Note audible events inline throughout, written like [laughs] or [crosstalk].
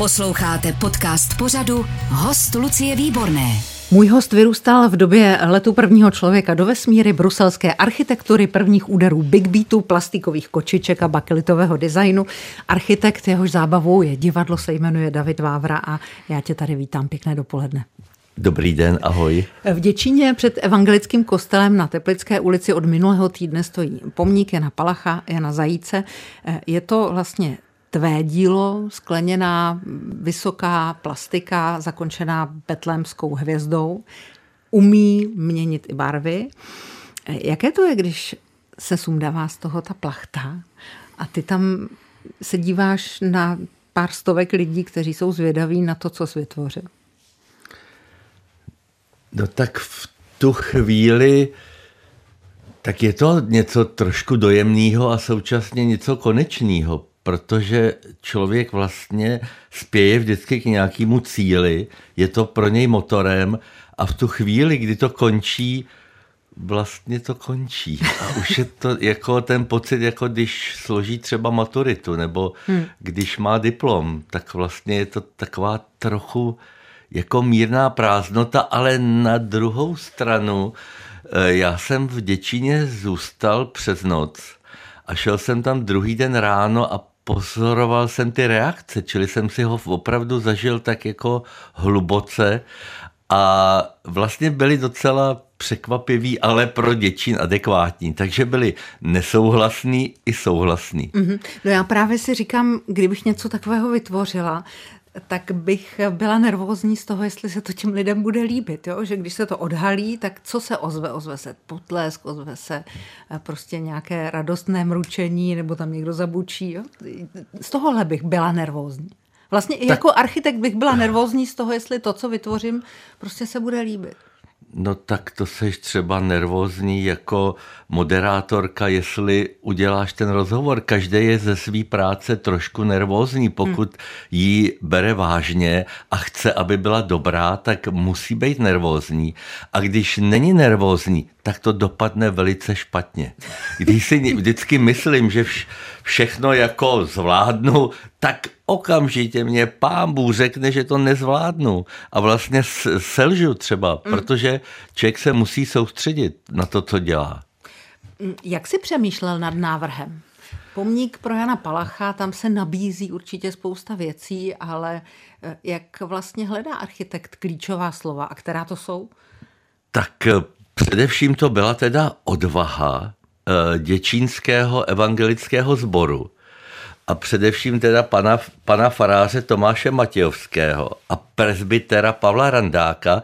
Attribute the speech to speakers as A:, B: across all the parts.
A: Posloucháte podcast pořadu Host Lucie Výborné.
B: Můj host vyrůstal v době letu prvního člověka do vesmíry, bruselské architektury, prvních úderů big beatu, plastikových kočiček a bakelitového designu. Architekt, jehož zábavou je divadlo, se jmenuje David Vávra a já tě tady vítám. Pěkné dopoledne.
C: Dobrý den, ahoj.
B: V Děčíně před evangelickým kostelem na Teplické ulici od minulého týdne stojí pomník Jana Palacha, Jana Zajíce. Je to vlastně tvé dílo, skleněná, vysoká plastika, zakončená betlémskou hvězdou, umí měnit i barvy. Jaké to je, když se sundává z toho ta plachta a ty tam se díváš na pár stovek lidí, kteří jsou zvědaví na to, co jsi vytvořil?
C: No tak v tu chvíli tak je to něco trošku dojemného a současně něco konečného, protože člověk vlastně spěje vždycky k nějakému cíli, je to pro něj motorem a v tu chvíli, kdy to končí, vlastně to končí. A už je to jako ten pocit, jako když složí třeba maturitu, nebo hmm. když má diplom, tak vlastně je to taková trochu jako mírná prázdnota, ale na druhou stranu eh, já jsem v Děčíně zůstal přes noc a šel jsem tam druhý den ráno a pozoroval jsem ty reakce, čili jsem si ho opravdu zažil tak jako hluboce a vlastně byli docela překvapivý, ale pro děčín adekvátní. Takže byli nesouhlasný i souhlasný.
B: Mm-hmm. No já právě si říkám, kdybych něco takového vytvořila, tak bych byla nervózní z toho, jestli se to těm lidem bude líbit. Jo? Že když se to odhalí, tak co se ozve? Ozve se potlesk, ozve se eh, prostě nějaké radostné mručení, nebo tam někdo zabučí. Jo? Z tohohle bych byla nervózní. Vlastně i tak... jako architekt bych byla nervózní z toho, jestli to, co vytvořím, prostě se bude líbit.
C: No tak to seš třeba nervózní jako moderátorka, jestli uděláš ten rozhovor. Každý je ze své práce trošku nervózní. Pokud hmm. ji bere vážně a chce, aby byla dobrá, tak musí být nervózní. A když není nervózní, tak to dopadne velice špatně. Když si vždycky myslím, že všechno jako zvládnu, tak okamžitě mě pán Bůh řekne, že to nezvládnu. A vlastně selžu třeba, mm. protože člověk se musí soustředit na to, co dělá.
B: Mm, jak jsi přemýšlel nad návrhem? Pomník pro Jana Palacha, tam se nabízí určitě spousta věcí, ale eh, jak vlastně hledá architekt klíčová slova a která to jsou?
C: Tak eh, především to byla teda odvaha eh, děčínského evangelického sboru, a především teda pana, pana faráře Tomáše Matějovského a presbytera Pavla Randáka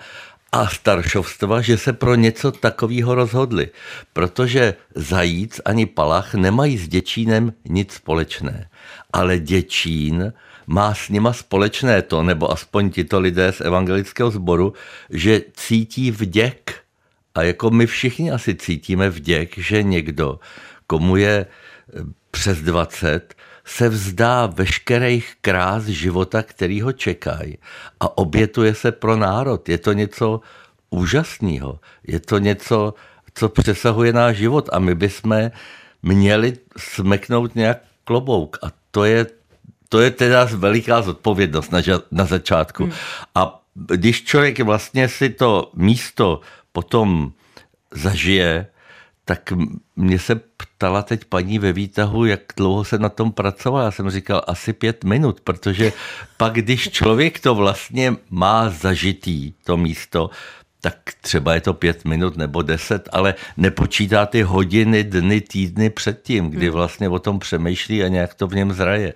C: a staršovstva, že se pro něco takového rozhodli, protože Zajíc ani Palach nemají s Děčínem nic společné. Ale Děčín má s nima společné to, nebo aspoň tito lidé z evangelického sboru, že cítí vděk. A jako my všichni asi cítíme vděk, že někdo, komu je přes 20, se vzdá veškerých krás života, který ho čekají a obětuje se pro národ. Je to něco úžasného. Je to něco, co přesahuje náš život a my bychom měli smeknout nějak klobouk a to je, to je teda veliká zodpovědnost na, na začátku. Hmm. A když člověk vlastně si to místo potom zažije, tak mě se ptala teď paní ve výtahu, jak dlouho se na tom pracoval. Já jsem říkal asi pět minut, protože pak, když člověk to vlastně má zažitý, to místo, tak třeba je to pět minut nebo deset, ale nepočítá ty hodiny, dny, týdny předtím, kdy hmm. vlastně o tom přemýšlí a nějak to v něm zraje.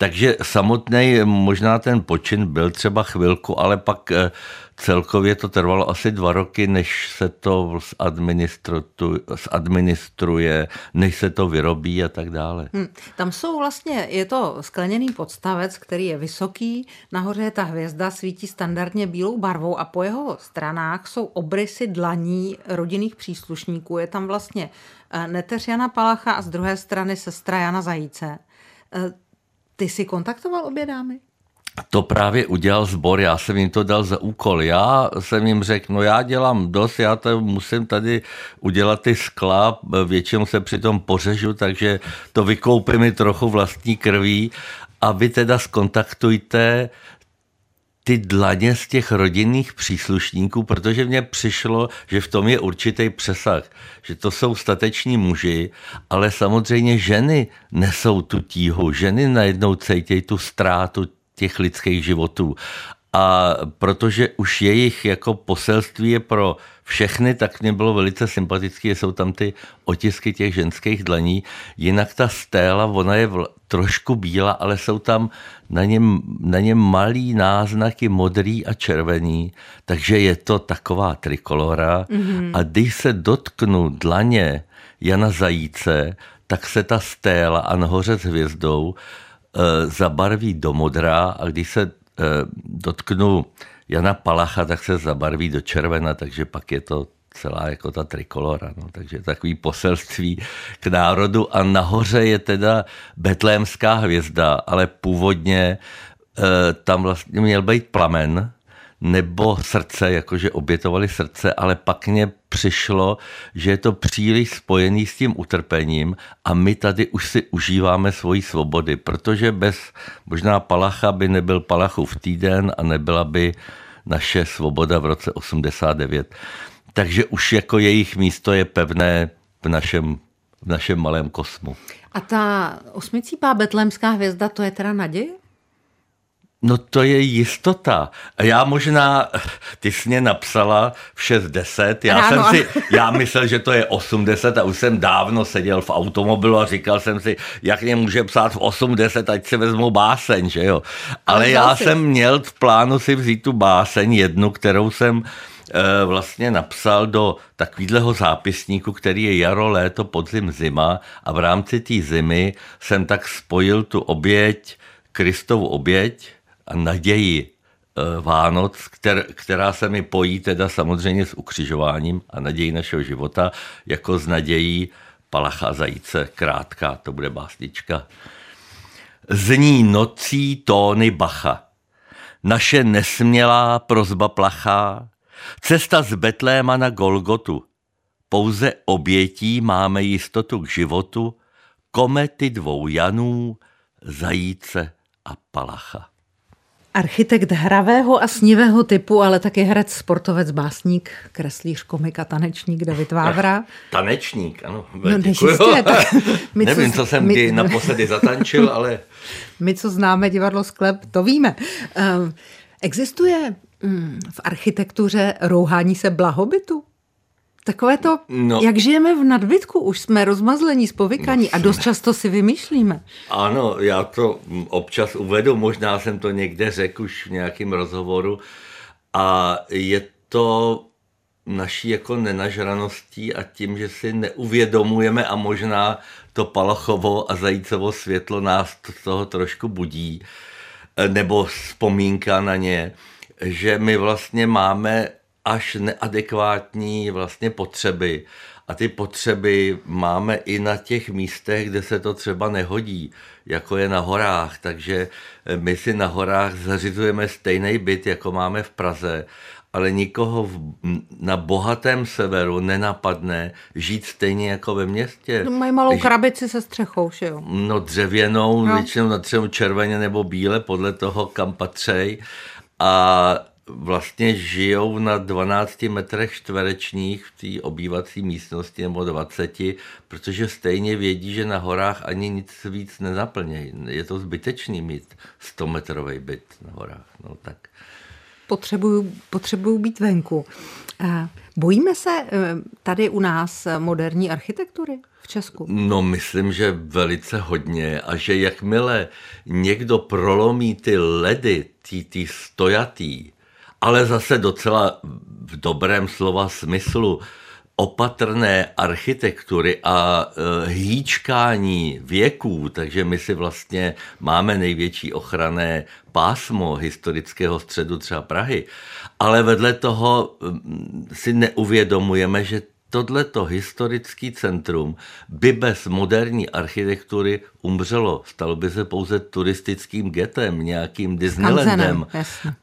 C: Takže samotný možná ten počin byl třeba chvilku, ale pak eh, celkově to trvalo asi dva roky, než se to zadministruje, než se to vyrobí a tak dále. Hmm.
B: Tam jsou vlastně, je to skleněný podstavec, který je vysoký, nahoře je ta hvězda, svítí standardně bílou barvou a po jeho stranách jsou obrysy dlaní rodinných příslušníků. Je tam vlastně eh, neteř Jana Palacha a z druhé strany sestra Jana Zajíce. Ty jsi kontaktoval obě dámy?
C: To právě udělal sbor, já jsem jim to dal za úkol. Já jsem jim řekl, no já dělám dost, já to musím tady udělat ty skla, většinou se přitom pořežu, takže to vykoupím mi trochu vlastní krví a vy teda skontaktujte ty dlaně z těch rodinných příslušníků, protože mně přišlo, že v tom je určitý přesah, že to jsou stateční muži, ale samozřejmě ženy nesou tu tíhu, ženy najednou cítějí tu ztrátu těch lidských životů. A protože už jejich jako poselství je pro všechny, tak mě bylo velice sympatické, jsou tam ty otisky těch ženských dlaní. Jinak ta stéla, ona je vl- trošku bílá, ale jsou tam na něm, na něm malý náznaky modrý a červený, takže je to taková trikolora. Mm-hmm. A když se dotknu dlaně Jana Zajíce, tak se ta stéla a nahoře s hvězdou e, zabarví do modrá a když se dotknu Jana Palacha, tak se zabarví do červena, takže pak je to celá jako ta trikolora. No. Takže takový poselství k národu a nahoře je teda betlémská hvězda, ale původně e, tam vlastně měl být plamen, nebo srdce, jakože obětovali srdce, ale pak mě přišlo, že je to příliš spojený s tím utrpením a my tady už si užíváme svoji svobody, protože bez možná Palacha by nebyl Palachův týden a nebyla by naše svoboda v roce 89. Takže už jako jejich místo je pevné v našem, v našem malém kosmu.
B: A ta osmicípá betlémská hvězda, to je teda naděje?
C: No to je jistota. Já možná, ty jsi mě napsala v 6.10, já Ráno. jsem si, [laughs] já myslel, že to je 80 a už jsem dávno seděl v automobilu a říkal jsem si, jak mě může psát v 8.10, ať si vezmu báseň, že jo. Ale, já si. jsem měl v plánu si vzít tu báseň, jednu, kterou jsem e, vlastně napsal do takového zápisníku, který je jaro, léto, podzim, zima a v rámci té zimy jsem tak spojil tu oběť, Kristovu oběť, naději eh, Vánoc, kter, která se mi pojí teda samozřejmě s ukřižováním a nadějí našeho života, jako s nadějí Palacha zajíce, krátká, to bude básnička. Zní nocí tóny Bacha, naše nesmělá prozba plachá, cesta z Betléma na Golgotu. Pouze obětí máme jistotu k životu, komety dvou Janů, zajíce a Palacha.
B: Architekt hravého a snivého typu, ale taky herec, sportovec, básník, kreslíř, komik a tanečník David Vávra.
C: Tanečník, ano.
B: No, jistě, tak [laughs]
C: my, Nevím, co, co jsem my, kdy naposledy zatančil, ale... [laughs]
B: My, co známe divadlo Sklep, to víme. Um, existuje um, v architektuře rouhání se blahobytu? Takové to, no, jak žijeme v nadbytku, už jsme rozmazlení, spovykaní no, a dost často si vymýšlíme.
C: Ano, já to občas uvedu, možná jsem to někde řekl už v nějakém rozhovoru. A je to naší jako nenažraností a tím, že si neuvědomujeme a možná to palachovo a zajícovo světlo nás z toho trošku budí, nebo vzpomínka na ně, že my vlastně máme až neadekvátní vlastně potřeby. A ty potřeby máme i na těch místech, kde se to třeba nehodí, jako je na horách. Takže eh, my si na horách zařizujeme stejný byt, jako máme v Praze, ale nikoho v, na bohatém severu nenapadne žít stejně jako ve městě.
B: No, mají malou krabici se střechou, že jo?
C: No dřevěnou, no. většinou na třeba červeně nebo bíle, podle toho, kam patřej. A vlastně žijou na 12 metrech čtverečních v té obývací místnosti nebo 20, protože stejně vědí, že na horách ani nic víc nezaplnějí. Je to zbytečný mít 100 metrový byt na horách. No, tak.
B: Potřebuju, potřebuju být venku. Bojíme se eh, tady u nás moderní architektury v Česku?
C: No, myslím, že velice hodně a že jakmile někdo prolomí ty ledy, ty, ty stojatý, ale zase docela v dobrém slova smyslu. Opatrné architektury a e, hýčkání věků, takže my si vlastně máme největší ochranné pásmo historického středu třeba Prahy, ale vedle toho si neuvědomujeme, že tohleto historický centrum by bez moderní architektury umřelo. Stalo by se pouze turistickým getem, nějakým Disneylandem.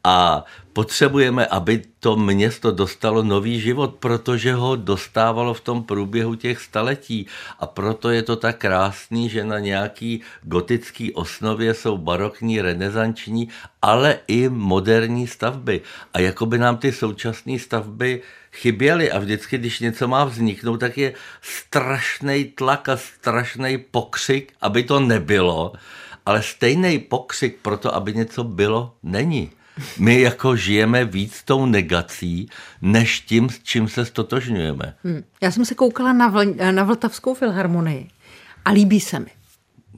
C: A potřebujeme, aby to město dostalo nový život, protože ho dostávalo v tom průběhu těch staletí. A proto je to tak krásný, že na nějaký gotický osnově jsou barokní, renesanční, ale i moderní stavby. A jako by nám ty současné stavby chyběly a vždycky, když něco má vzniknout, tak je strašný tlak a strašný pokřik, aby to nebylo, ale stejný pokřik pro to, aby něco bylo, není. My jako žijeme víc tou negací, než tím, s čím se stotožňujeme. Hmm.
B: Já jsem se koukala na, vl- na Vltavskou filharmonii a líbí se mi.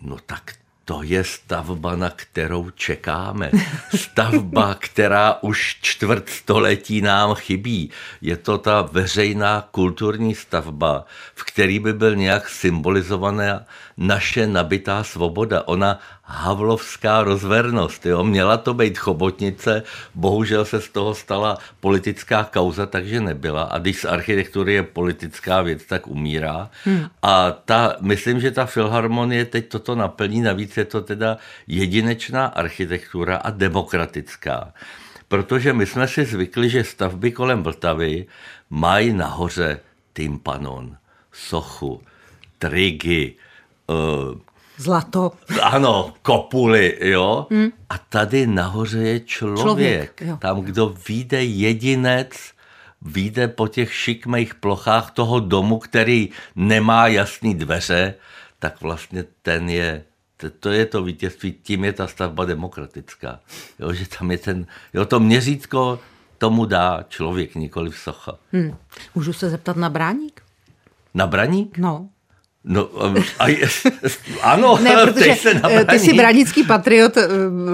C: No tak to je stavba, na kterou čekáme. Stavba, která už čtvrt století nám chybí. Je to ta veřejná kulturní stavba, v který by byl nějak symbolizovaná naše nabitá svoboda. Ona havlovská rozvernost. Jo? Měla to být chobotnice, bohužel se z toho stala politická kauza, takže nebyla. A když z architektury je politická věc, tak umírá. Hmm. A ta, myslím, že ta filharmonie teď toto naplní, navíc je to teda jedinečná architektura a demokratická. Protože my jsme si zvykli, že stavby kolem Vltavy mají nahoře tympanon, sochu, trigy,
B: uh, Zlato.
C: Ano, kopuly, jo. Hmm. A tady nahoře je člověk. člověk Tam, kdo vyjde jedinec, vyjde po těch šikmých plochách toho domu, který nemá jasný dveře, tak vlastně ten je, to je to vítězství, tím je ta stavba demokratická. Jo, že tam je ten, jo, to měřítko tomu dá člověk, nikoli socha. Hmm.
B: Můžu se zeptat na bráník?
C: Na braník?
B: No.
C: No, um, a je, [laughs] ano,
B: ne, [laughs] protože se eh, ty jsi branický patriot, eh,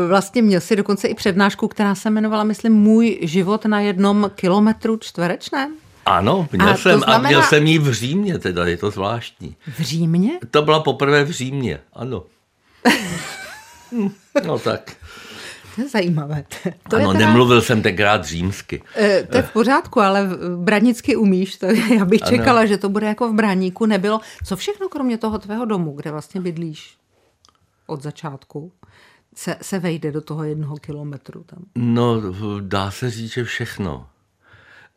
B: vlastně měl si dokonce i přednášku, která se jmenovala, myslím, Můj život na jednom kilometru čtverečném.
C: Ano, měl a jsem, znamená... a měl jsem ji v Římě, teda je to zvláštní.
B: V Římě?
C: To byla poprvé v Římě, ano. [laughs] no tak. [laughs]
B: To je zajímavé.
C: To ano, je teda... nemluvil jsem tenkrát římsky.
B: E, to je v pořádku, ale branicky umíš. To, já bych ano. čekala, že to bude jako v Braníku. Nebylo. Co všechno kromě toho tvého domu, kde vlastně bydlíš od začátku, se, se vejde do toho jednoho kilometru tam?
C: No, dá se říct, že všechno.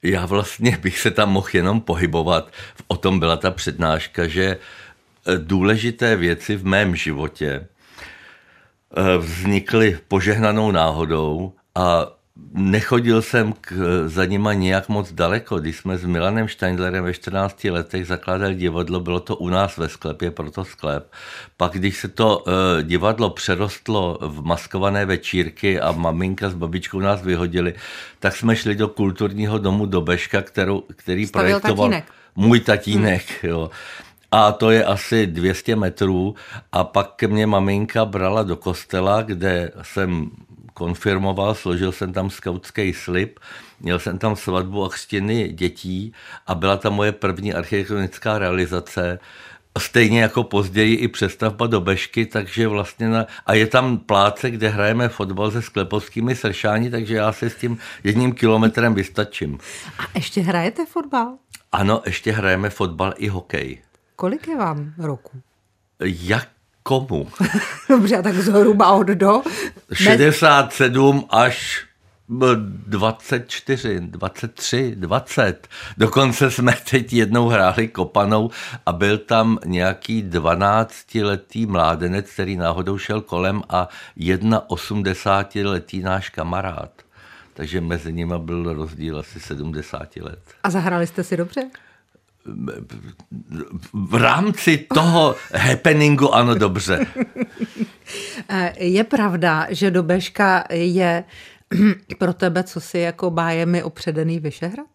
C: Já vlastně bych se tam mohl jenom pohybovat. O tom byla ta přednáška, že důležité věci v mém životě Eh, vznikly požehnanou náhodou a nechodil jsem k, za nima nějak moc daleko. Když jsme s Milanem Steindlerem ve 14 letech zakládali divadlo, bylo to u nás ve sklepě, proto sklep. Pak, když se to uh, divadlo přerostlo v maskované večírky a maminka s babičkou nás vyhodili, tak jsme šli do kulturního domu do Beška, kterou, který
B: Stavil
C: projektoval
B: tatínek.
C: můj tatínek. Hmm. Jo a to je asi 200 metrů a pak mě maminka brala do kostela, kde jsem konfirmoval, složil jsem tam skautský slib, měl jsem tam svatbu a křtiny dětí a byla tam moje první architektonická realizace, stejně jako později i přestavba do Bešky, takže vlastně na, a je tam pláce, kde hrajeme fotbal se sklepovskými sršáni, takže já se s tím jedním kilometrem vystačím.
B: A ještě hrajete fotbal?
C: Ano, ještě hrajeme fotbal i hokej.
B: Kolik je vám roku?
C: Jak komu? [laughs]
B: Dobře, tak zhruba od do?
C: 67 až 24, 23, 20. Dokonce jsme teď jednou hráli kopanou a byl tam nějaký 12-letý mládenec, který náhodou šel kolem a 81-letý náš kamarád. Takže mezi nimi byl rozdíl asi 70 let.
B: A zahrali jste si dobře?
C: V rámci toho happeningu ano, dobře.
B: Je pravda, že do Beška je [clears throat] pro tebe, co si jako bájemi opředený Vyšehrad?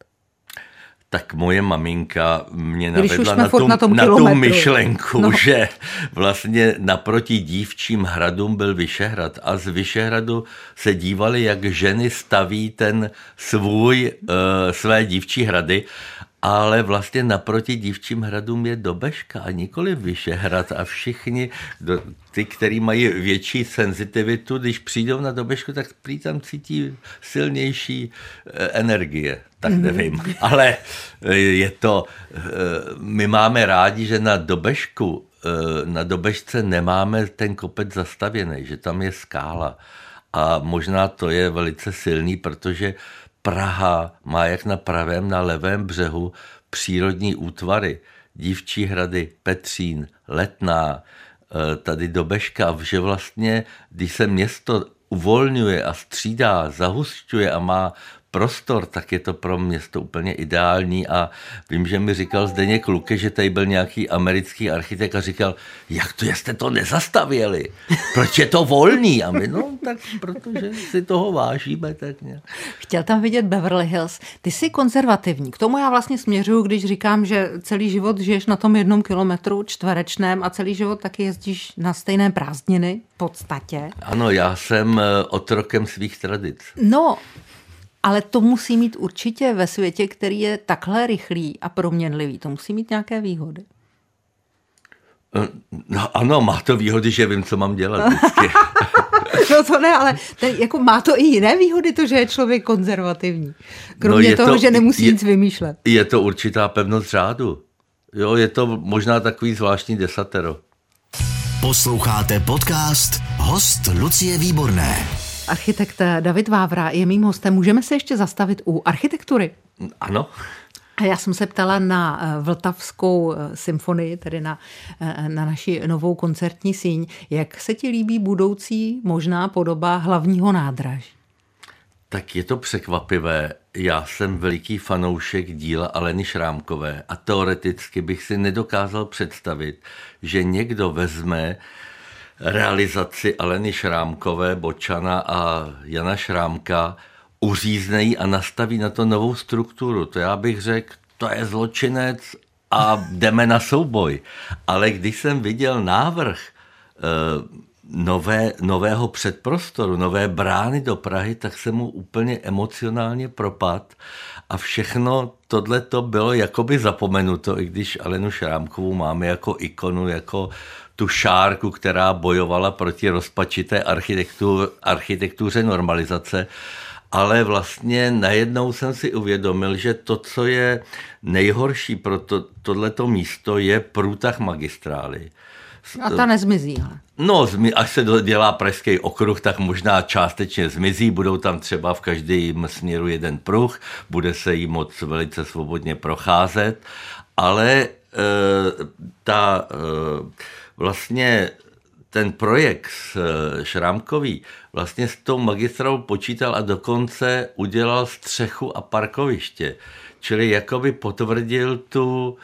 C: tak moje maminka mě navedla na, tu, na, tom na tu myšlenku, no. že vlastně naproti dívčím hradům byl Vyšehrad a z Vyšehradu se dívali, jak ženy staví ten svůj, uh, své dívčí hrady ale vlastně naproti dívčím hradům je Dobeška a nikoli Vyšehrad a všichni, ty, kteří mají větší senzitivitu, když přijdou na Dobešku, tak prý tam cítí silnější eh, energie. Tak mhm. nevím, mm-hmm. ale eh, je to, eh, my máme rádi, že na Dobešku, na Dobešce nemáme ten kopec zastavěný, že tam je skála A možná to je velice silný, protože Praha má jak na pravém, na levém břehu přírodní útvary. Dívčí hrady, Petřín, Letná, eh, tady do Beška, že vlastně, když se město uvolňuje a střídá, zahušťuje a má prostor, tak je to pro město úplně ideální a vím, že mi říkal Zdeněk Luke, že tady byl nějaký americký architekt a říkal, jak to jste to nezastavěli? Proč je to volný? A my, no tak protože si toho vážíme. Tak nějak.
B: Chtěl tam vidět Beverly Hills. Ty jsi konzervativní. K tomu já vlastně směřuju, když říkám, že celý život žiješ na tom jednom kilometru čtverečném a celý život taky jezdíš na stejné prázdniny v podstatě.
C: Ano, já jsem eh, otrokem svých tradic.
B: No, ale to musí mít určitě ve světě, který je takhle rychlý a proměnlivý. To musí mít nějaké výhody.
C: Eh, no, ano, má to výhody, že vím, co mám dělat vždycky. [laughs]
B: no to ne, ale ten, jako má to i jiné výhody, to, že je člověk konzervativní. Kromě no toho, to, že nemusí je, nic vymýšlet.
C: Je to určitá pevnost řádu. Jo, je to možná takový zvláštní desatero.
A: Posloucháte podcast Host Lucie Výborné.
B: Architekt David Vávra je mým hostem. Můžeme se ještě zastavit u architektury?
C: Ano.
B: A já jsem se ptala na eh, Vltavskou eh, symfonii, tedy na, eh, na naši novou koncertní síň. Jak se ti líbí budoucí možná podoba hlavního nádraž?
C: Tak je to překvapivé. Já jsem veliký fanoušek díla Aleny Šrámkové a teoreticky bych si nedokázal představit, že někdo vezme realizaci Aleny Šrámkové, Bočana a Jana Šrámka uříznejí a nastaví na to novou strukturu. To já bych řekl, to je zločinec a jdeme na souboj. Ale když jsem viděl návrh eh, nové, nového předprostoru, nové brány do Prahy, tak jsem mu úplně emocionálně propad a všechno tohle to bylo jakoby zapomenuto, i když Alenu Šrámkovou máme jako ikonu, jako tu šárku, která bojovala proti rozpačité architektur, architektuře normalizace, ale vlastně najednou jsem si uvědomil, že to, co je nejhorší pro to, tohleto místo, je průtah magistrály.
B: A ta nezmizí, ale.
C: No, až se dělá pražský okruh, tak možná částečně zmizí, budou tam třeba v každém směru jeden pruh, bude se jí moc velice svobodně procházet, ale e, ta e, vlastně ten projekt eh, Šrámkový vlastně s tou magistrou počítal a dokonce udělal střechu a parkoviště. Čili jakoby potvrdil tu,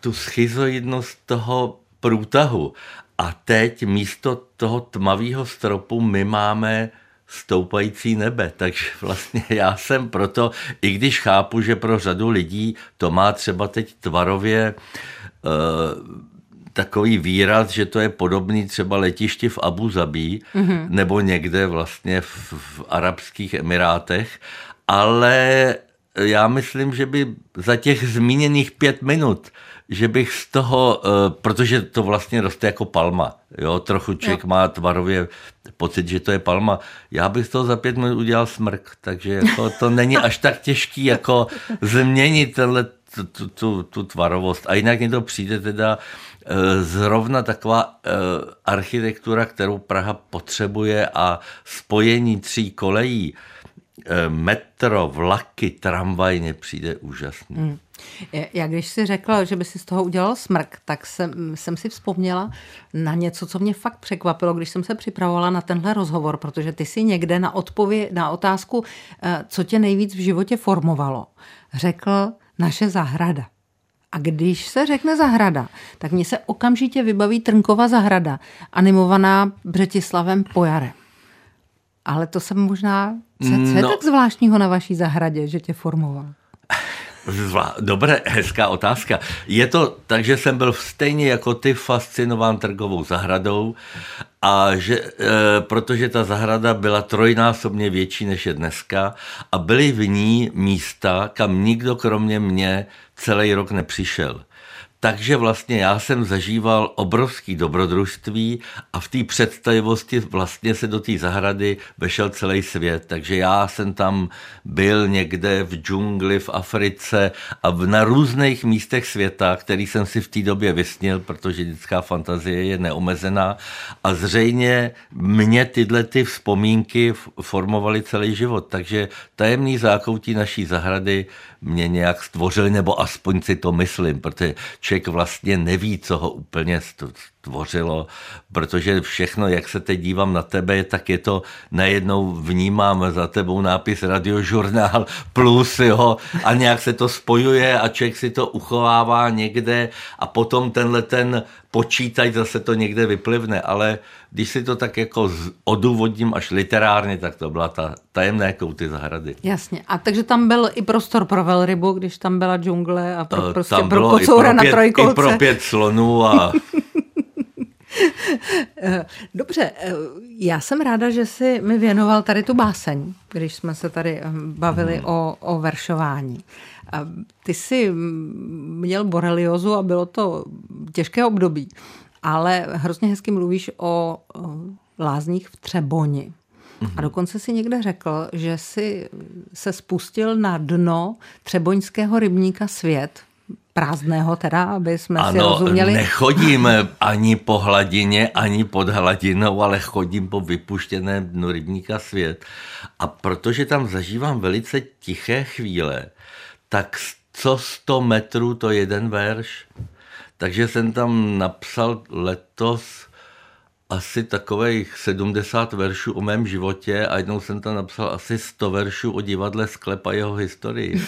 C: tu schizoidnost toho průtahu. A teď místo toho tmavého stropu my máme stoupající nebe. Takže vlastně [laughs] já jsem proto, i když chápu, že pro řadu lidí to má třeba teď tvarově uh, takový výraz, že to je podobný třeba letišti v Abu Zabí mm-hmm. nebo někde vlastně v, v Arabských Emirátech, ale já myslím, že by za těch zmíněných pět minut, že bych z toho, eh, protože to vlastně roste jako palma, jo, trochu člověk jo. má tvarově pocit, že to je palma, já bych z toho za pět minut udělal smrk, takže jako to není [laughs] až tak těžký jako změnit tenhle, tu, tu, tu, tu tvarovost. A jinak mě to přijde teda Eh, zrovna taková eh, architektura, kterou Praha potřebuje a spojení tří kolejí, eh, metro, vlaky, tramvaj mě přijde úžasný. Hmm.
B: Já když si řekla, že by si z toho udělal smrk, tak jsem, jsem si vzpomněla na něco, co mě fakt překvapilo, když jsem se připravovala na tenhle rozhovor, protože ty si někde na odpověď, na otázku, co tě nejvíc v životě formovalo, řekl naše zahrada. A když se řekne zahrada, tak mně se okamžitě vybaví Trnkova zahrada, animovaná Břetislavem Pojarem. Ale to jsem možná... Co, co je no. tak zvláštního na vaší zahradě, že tě formoval?
C: Zvlá... Dobré, hezká otázka. Je to tak, že jsem byl stejně jako ty fascinován trgovou zahradou a že, e, protože ta zahrada byla trojnásobně větší než je dneska a byly v ní místa, kam nikdo kromě mě celý rok nepřišel. Takže vlastně já jsem zažíval obrovský dobrodružství a v té představivosti vlastně se do té zahrady vešel celý svět. Takže já jsem tam byl někde v džungli v Africe a na různých místech světa, který jsem si v té době vysnil, protože dětská fantazie je neomezená a zřejmě mě tyhle ty vzpomínky formovaly celý život. Takže tajemný zákoutí naší zahrady mě nějak stvořili, nebo aspoň si to myslím, protože člověk vlastně neví, co ho úplně stvořilo, protože všechno, jak se teď dívám na tebe, tak je to najednou vnímám za tebou nápis radiožurnál plus, jo, a nějak se to spojuje a člověk si to uchovává někde a potom tenhle ten počítač zase to někde vyplivne, ale když si to tak jako odůvodním až literárně, tak to byla ta tajemné kouty zahrady.
B: Jasně. A takže tam byl i prostor pro velrybu, když tam byla džungle a pro, prostě
C: tam
B: pro kocoura
C: i pro
B: na
C: pět,
B: trojkolce.
C: I pro pět slonů a [laughs] [laughs]
B: Dobře, eh, já jsem ráda, že jsi mi věnoval tady tu báseň, když jsme se tady eh, bavili
C: Mhm.
B: o, o veršování. A Ty jsi mm, měl boreliozu a bylo to těžké období, ale hrozně hezky mluvíš o, o lázních v Třeboni.
C: Mhm.
B: A dokonce si někde řekl, že si se spustil na dno třeboňského rybníka Svět, prázdného teda, aby jsme si
C: ano,
B: rozuměli.
C: nechodím ani po hladině, ani pod hladinou, ale chodím po vypuštěném dnu rybníka svět. A protože tam zažívám velice tiché chvíle, tak co 100 metrů to jeden verš. Takže jsem tam napsal letos asi takových 70 veršů o mém životě a jednou jsem tam napsal asi 100 veršů o divadle Sklep a jeho historii.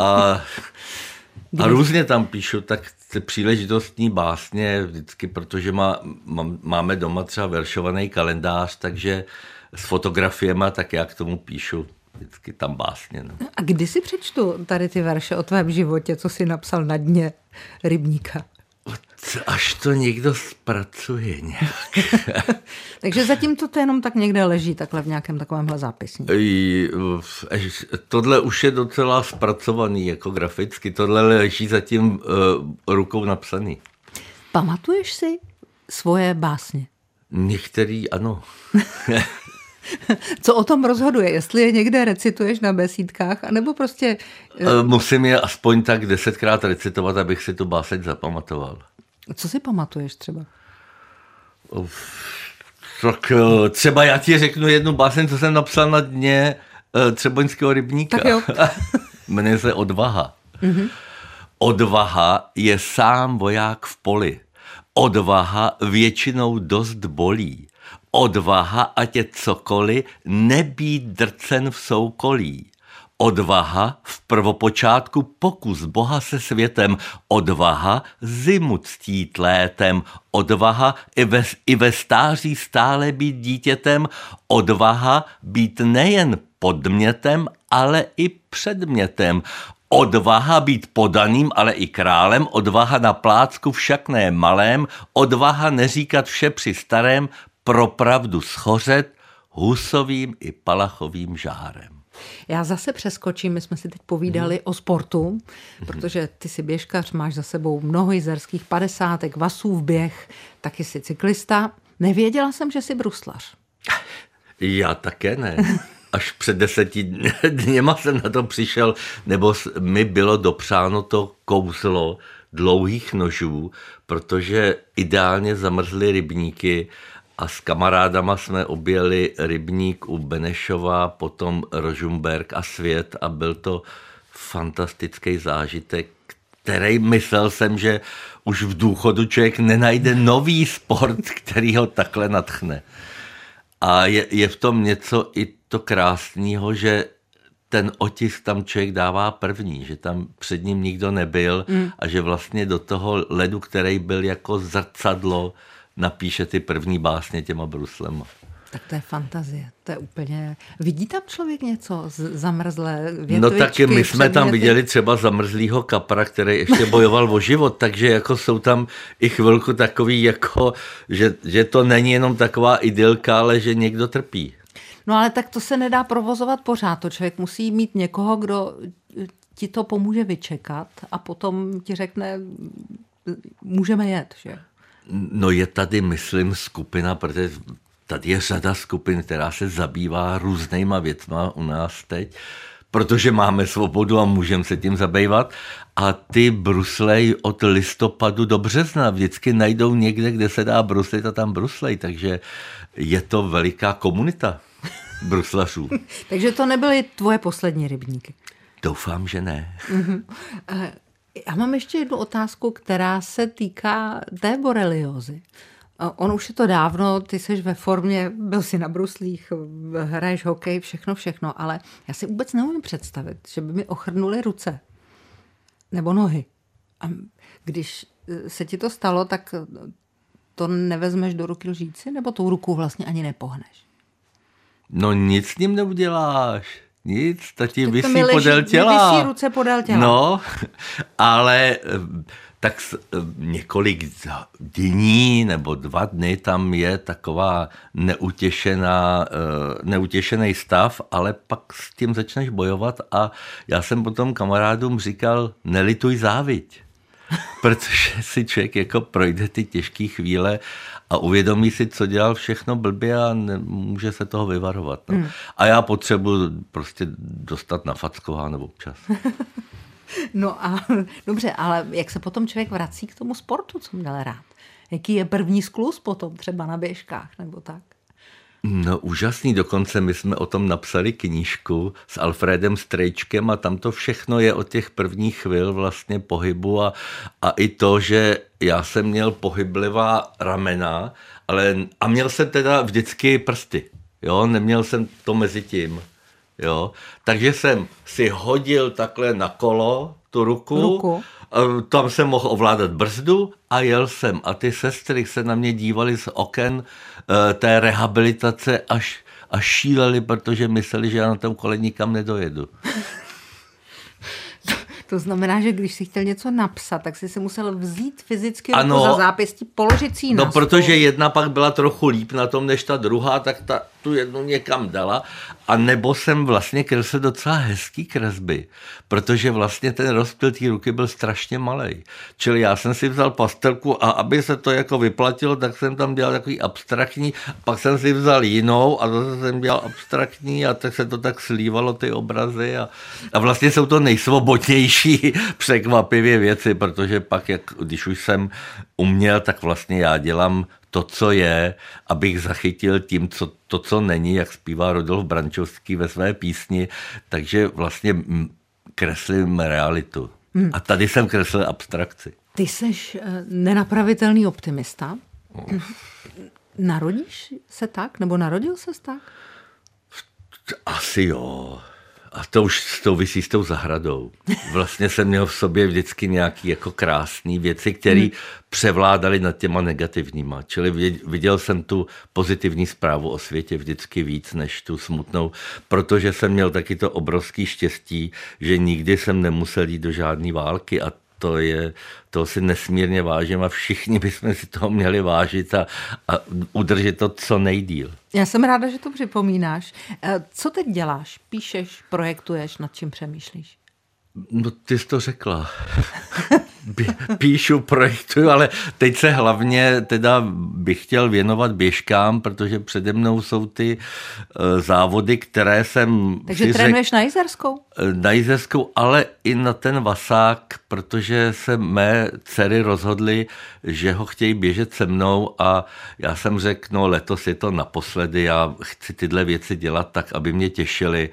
C: A, a různě tam píšu, tak ty příležitostní básně vždycky, protože má, má, máme doma třeba veršovaný kalendář, takže s fotografiemi, tak já k tomu píšu vždycky tam básně. No.
B: A kdy si přečtu tady ty verše o tvém životě, co jsi napsal na dně rybníka?
C: Až to někdo zpracuje nějak. [laughs]
B: Takže zatím to jenom tak někde leží, takhle v nějakém takovémhle zápisníku.
C: Až- Tohle už je docela zpracovaný jako graficky, tohle leží zatím uh, rukou napsaný.
B: Pamatuješ si svoje básně?
C: Některý ano. [laughs]
B: Co o tom rozhoduje? Jestli je někde recituješ na besídkách, anebo prostě...
C: Eh, Musím je aspoň tak desetkrát recitovat, abych si tu báseň zapamatoval.
B: Co si pamatuješ třeba?
C: Tak eh, třeba já ti řeknu jednu báseň, co jsem napsal na dně eh, Třeboňského rybníka.
B: Tak jo. [laughs]
C: Jmenuje se Odvaha. Mm-hmm. Odvaha je sám voják v poli. Odvaha většinou dost bolí. Odvaha, ať je cokoliv, nebýt drcen v soukolí. Odvaha v prvopočátku pokus Boha se světem, odvaha zimu ctít létem, odvaha i ve, i ve stáří stále být dítětem, odvaha být nejen podmětem, ale i předmětem, Odvaha být podaným, ale i králem, odvaha na plácku však ne malém, odvaha neříkat vše při starém, pro pravdu schořet husovým i palachovým žárem.
B: Já zase přeskočím, my jsme si teď povídali o sportu, protože ty si běžkař, máš za sebou mnoho jizerských padesátek, vasů v běh, taky jsi cyklista. Nevěděla jsem, že jsi bruslař.
C: Já také ne. Až před deseti dněma jsem na to přišel, nebo mi bylo dopřáno to kouzlo dlouhých nožů, protože ideálně zamrzly rybníky a s kamarádama jsme objeli rybník u Benešova, potom Rožumberg a svět a byl to fantastický zážitek, který myslel jsem, že už v důchodu člověk nenajde nový sport, který ho takhle natchne. A je, je v tom něco i to krásného, že ten otisk tam člověk dává první, že tam před ním nikdo nebyl mm. a že vlastně do toho ledu, který byl jako zrcadlo, napíše ty první básně těma bruslema.
B: Tak to je fantazie, to je úplně... Vidí tam člověk něco z zamrzlé větvičky?
C: No tak my jsme tam
B: předměty?
C: viděli třeba zamrzlýho kapra, který ještě bojoval o život, takže jako jsou tam i chvilku takový, jako, že, že to není jenom taková idylka, ale že někdo trpí.
B: No ale tak to se nedá provozovat pořád. To člověk musí mít někoho, kdo ti to pomůže vyčekat a potom ti řekne, můžeme jet, že?
C: No je tady, myslím, skupina, protože tady je řada skupin, která se zabývá různýma věcma u nás teď, protože máme svobodu a můžeme se tím zabývat. A ty bruslej od listopadu do března vždycky najdou někde, kde se dá bruslit a tam bruslej, takže je to veliká komunita bruslařů. [laughs]
B: takže to nebyly tvoje poslední rybníky?
C: Doufám, že ne.
B: Já mám ještě jednu otázku, která se týká té boreliozy. On už je to dávno, ty jsi ve formě, byl si na bruslích, hraješ hokej, všechno, všechno, ale já si vůbec neumím představit, že by mi ochrnuly ruce nebo nohy. A když se ti to stalo, tak to nevezmeš do ruky lžíci, nebo tou ruku vlastně ani nepohneš?
C: No nic s ním neuděláš. Nic, to ti vysí podél těla.
B: Vysí ruce podél těla.
C: No, [laughs] ale tak několik dní nebo dva dny tam je taková neutěšená, eh, neutěšený stav, ale pak s tím začneš bojovat a já jsem potom kamarádům říkal, nelituj záviť. [laughs] Protože si člověk jako projde ty těžké chvíle a uvědomí si, co dělal všechno blbě a může se toho vyvarovat. No. Hmm. A já potřebuji prostě dostat na facková nebo občas. [laughs]
B: No a dobře, ale jak se potom člověk vrací k tomu sportu, co měl rád? Jaký je první sklus potom třeba na běžkách nebo tak?
C: No úžasný, dokonce my jsme o tom napsali knížku s Alfredem Strejčkem a tam to všechno je od těch prvních chvil vlastně pohybu a, a i to, že já jsem měl pohyblivá ramena, ale a měl jsem teda vždycky prsty, jo, neměl jsem to mezi tím. Jo? Takže jsem si hodil takhle na kolo tu ruku, ruku. Tam jsem mohl ovládat brzdu a jel jsem. A ty sestry se na mě dívaly z oken e, té rehabilitace až, až šíleli, protože mysleli, že já na tom kole nikam nedojedu.
B: To znamená, že když si chtěl něco napsat, tak si se musel vzít fyzicky ano, za zápěstí, položit si
C: No, protože jedna pak byla trochu líp na tom, než ta druhá, tak ta tu jednu někam dala. A nebo jsem vlastně kreslil docela hezký kresby, protože vlastně ten rozptyl té ruky byl strašně malý. Čili já jsem si vzal pastelku a aby se to jako vyplatilo, tak jsem tam dělal takový abstraktní, pak jsem si vzal jinou a zase jsem dělal abstraktní a tak se to tak slívalo ty obrazy a, a vlastně jsou to nejsvobodnější [laughs] překvapivě věci, protože pak, jak, když už jsem uměl, tak vlastně já dělám to, co je, abych zachytil tím, co, to, co není, jak zpívá Rodolf Brančovský ve své písni, takže vlastně kreslím realitu. Hmm. A tady jsem kreslil abstrakci.
B: Ty jsi eh, nenapravitelný optimista. Narodíš se tak? Nebo narodil se tak?
C: Asi jo. A to už souvisí s tou zahradou. Vlastně jsem měl v sobě vždycky nějaký jako krásné věci, které hmm. převládaly nad těma negativníma. Čili viděl jsem tu pozitivní zprávu o světě vždycky víc než tu smutnou, protože jsem měl taky to obrovský štěstí, že nikdy jsem nemusel jít do žádné války a to je, to si nesmírně vážím a všichni bychom si toho měli vážit a, a udržet to co nejdíl.
B: Já jsem ráda, že to připomínáš. Eh, co teď děláš? Píšeš, projektuješ, nad čím přemýšlíš?
C: No ty jsi to řekla. [laughs] Píšu, projektuju, ale teď se hlavně teda bych chtěl věnovat běžkám, protože přede mnou jsou ty uh, závody, které jsem...
B: Takže trénuješ řek, na Jizerskou?
C: Eh, na Jizerskou, ale i na ten Vasák, protože se mé dcery rozhodly, že ho chtějí běžet se mnou a já jsem řekl, no letos je to naposledy, já chci tyhle věci dělat tak, aby mě těšily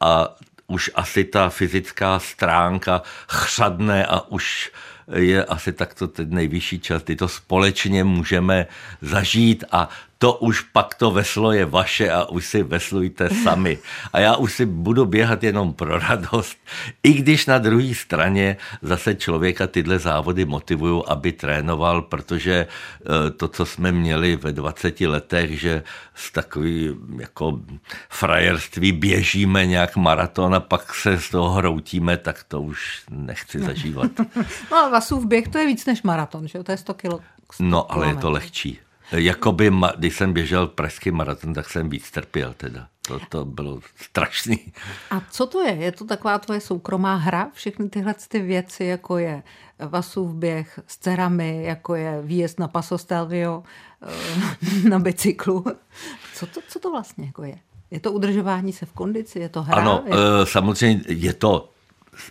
C: a už asi ta fyzická stránka chřadne a už je asi takto teď nejvyšší čas, kdy to společně můžeme zažít a to už pak to veslo je vaše a už si veslujte sami. A já už si budu běhat jenom pro radost, i když na druhé straně zase člověka tyhle závody motivují, aby trénoval, protože e, to, co jsme měli ve 20 letech, že z takový jako frajerství běžíme nějak maraton a pak se z toho hroutíme, tak to už nechci zažívat. [laughs]
B: No a Vasův běh to je víc než maraton, že to je 100 kilo.
C: No, ale je to lehčí. Jakoby, když jsem běžel pražský maraton, tak jsem víc trpěl teda. to, to bylo strašný.
B: A co to je? Je to taková tvoje soukromá hra? Všechny tyhle ty věci, jako je Vasův běh s dcerami, jako je výjezd na Paso Stelvio eh, [laughs] na bicyklu. Co to, co to vlastně jako je? Je to udržování se v kondici? Je to hra?
C: Ano,
B: je...
C: Eh, samozřejmě je to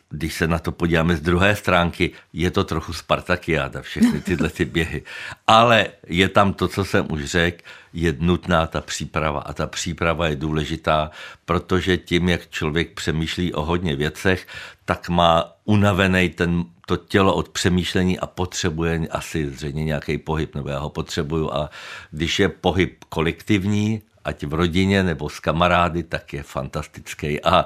C: když se na to podíváme z druhé stránky, je to trochu Spartakiáda, všechny [laughs] tyhle ty běhy. Ale je tam to, co jsem už řekl, je nutná ta příprava. A ta příprava je důležitá, protože tím, jak člověk přemýšlí o hodně věcech, tak má unavený ten, to tělo od přemýšlení a potřebuje asi zřejmě nějaký pohyb, nebo já ho potřebuju. A když je pohyb kolektivní, ať v rodině nebo s kamarády, tak je fantastický. A e,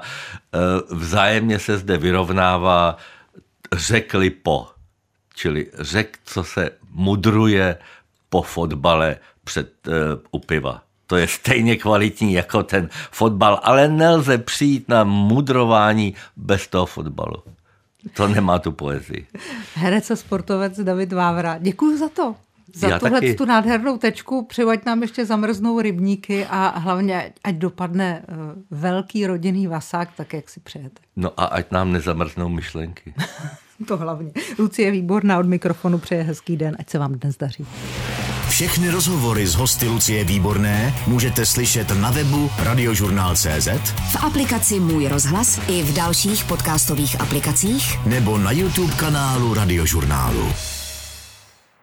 C: vzájemně se zde vyrovnává řekli po, čili řek, co se mudruje po fotbale před uh, u piva. To je stejně kvalitní jako ten fotbal, ale nelze přijít na mudrování bez toho fotbalu. To nemá tu poezii.
B: Herec a sportovec David Vávra. Děkuji za to za tuhle tu nádhernou tečku. Přivaď nám ještě zamrznou rybníky a hlavně, ať dopadne eh, velký rodinný vasák, tak jak si přejete.
C: No a ať nám nezamrznou myšlenky. [laughs]
B: to hlavně. Lucie Výborná od mikrofonu přeje hezký den, ať se vám dnes daří.
D: Všechny rozhovory z hosty Lucie Výborné můžete slyšet na webu radiožurnál.cz
A: v aplikaci Můj rozhlas i v dalších podcastových aplikacích
D: nebo na YouTube kanálu Radiožurnálu.